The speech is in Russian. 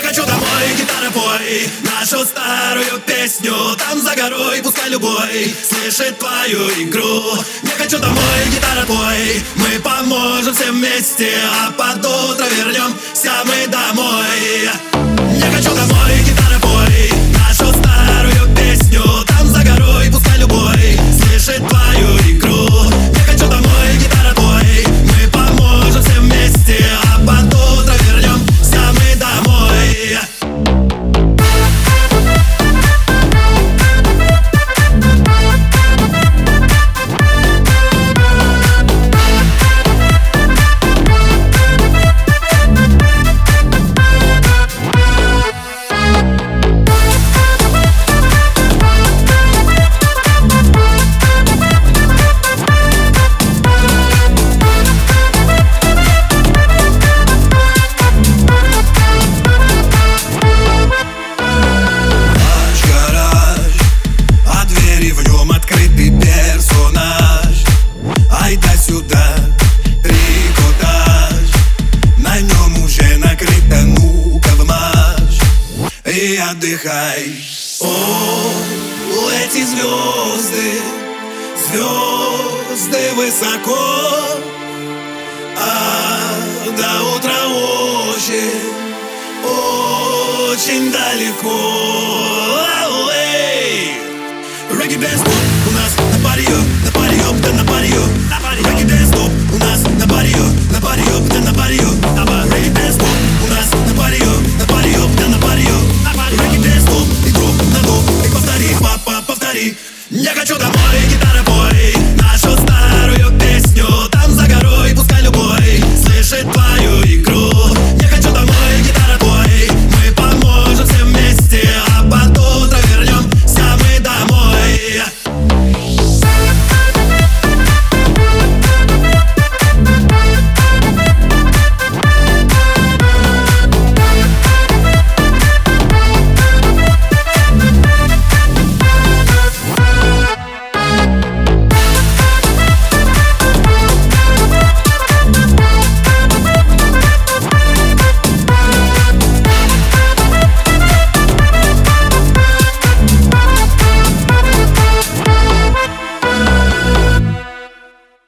Я хочу домой, гитара пой Нашу старую песню Там за горой, пускай любой Слышит твою игру. Я хочу домой, гитара пой Мы поможем все вместе А под утро вернемся мы домой. Я хочу домой, отдыхай. О, эти звезды, звезды высоко. А до утра очень очень далеко Бали Я хочу домой, гитара поет.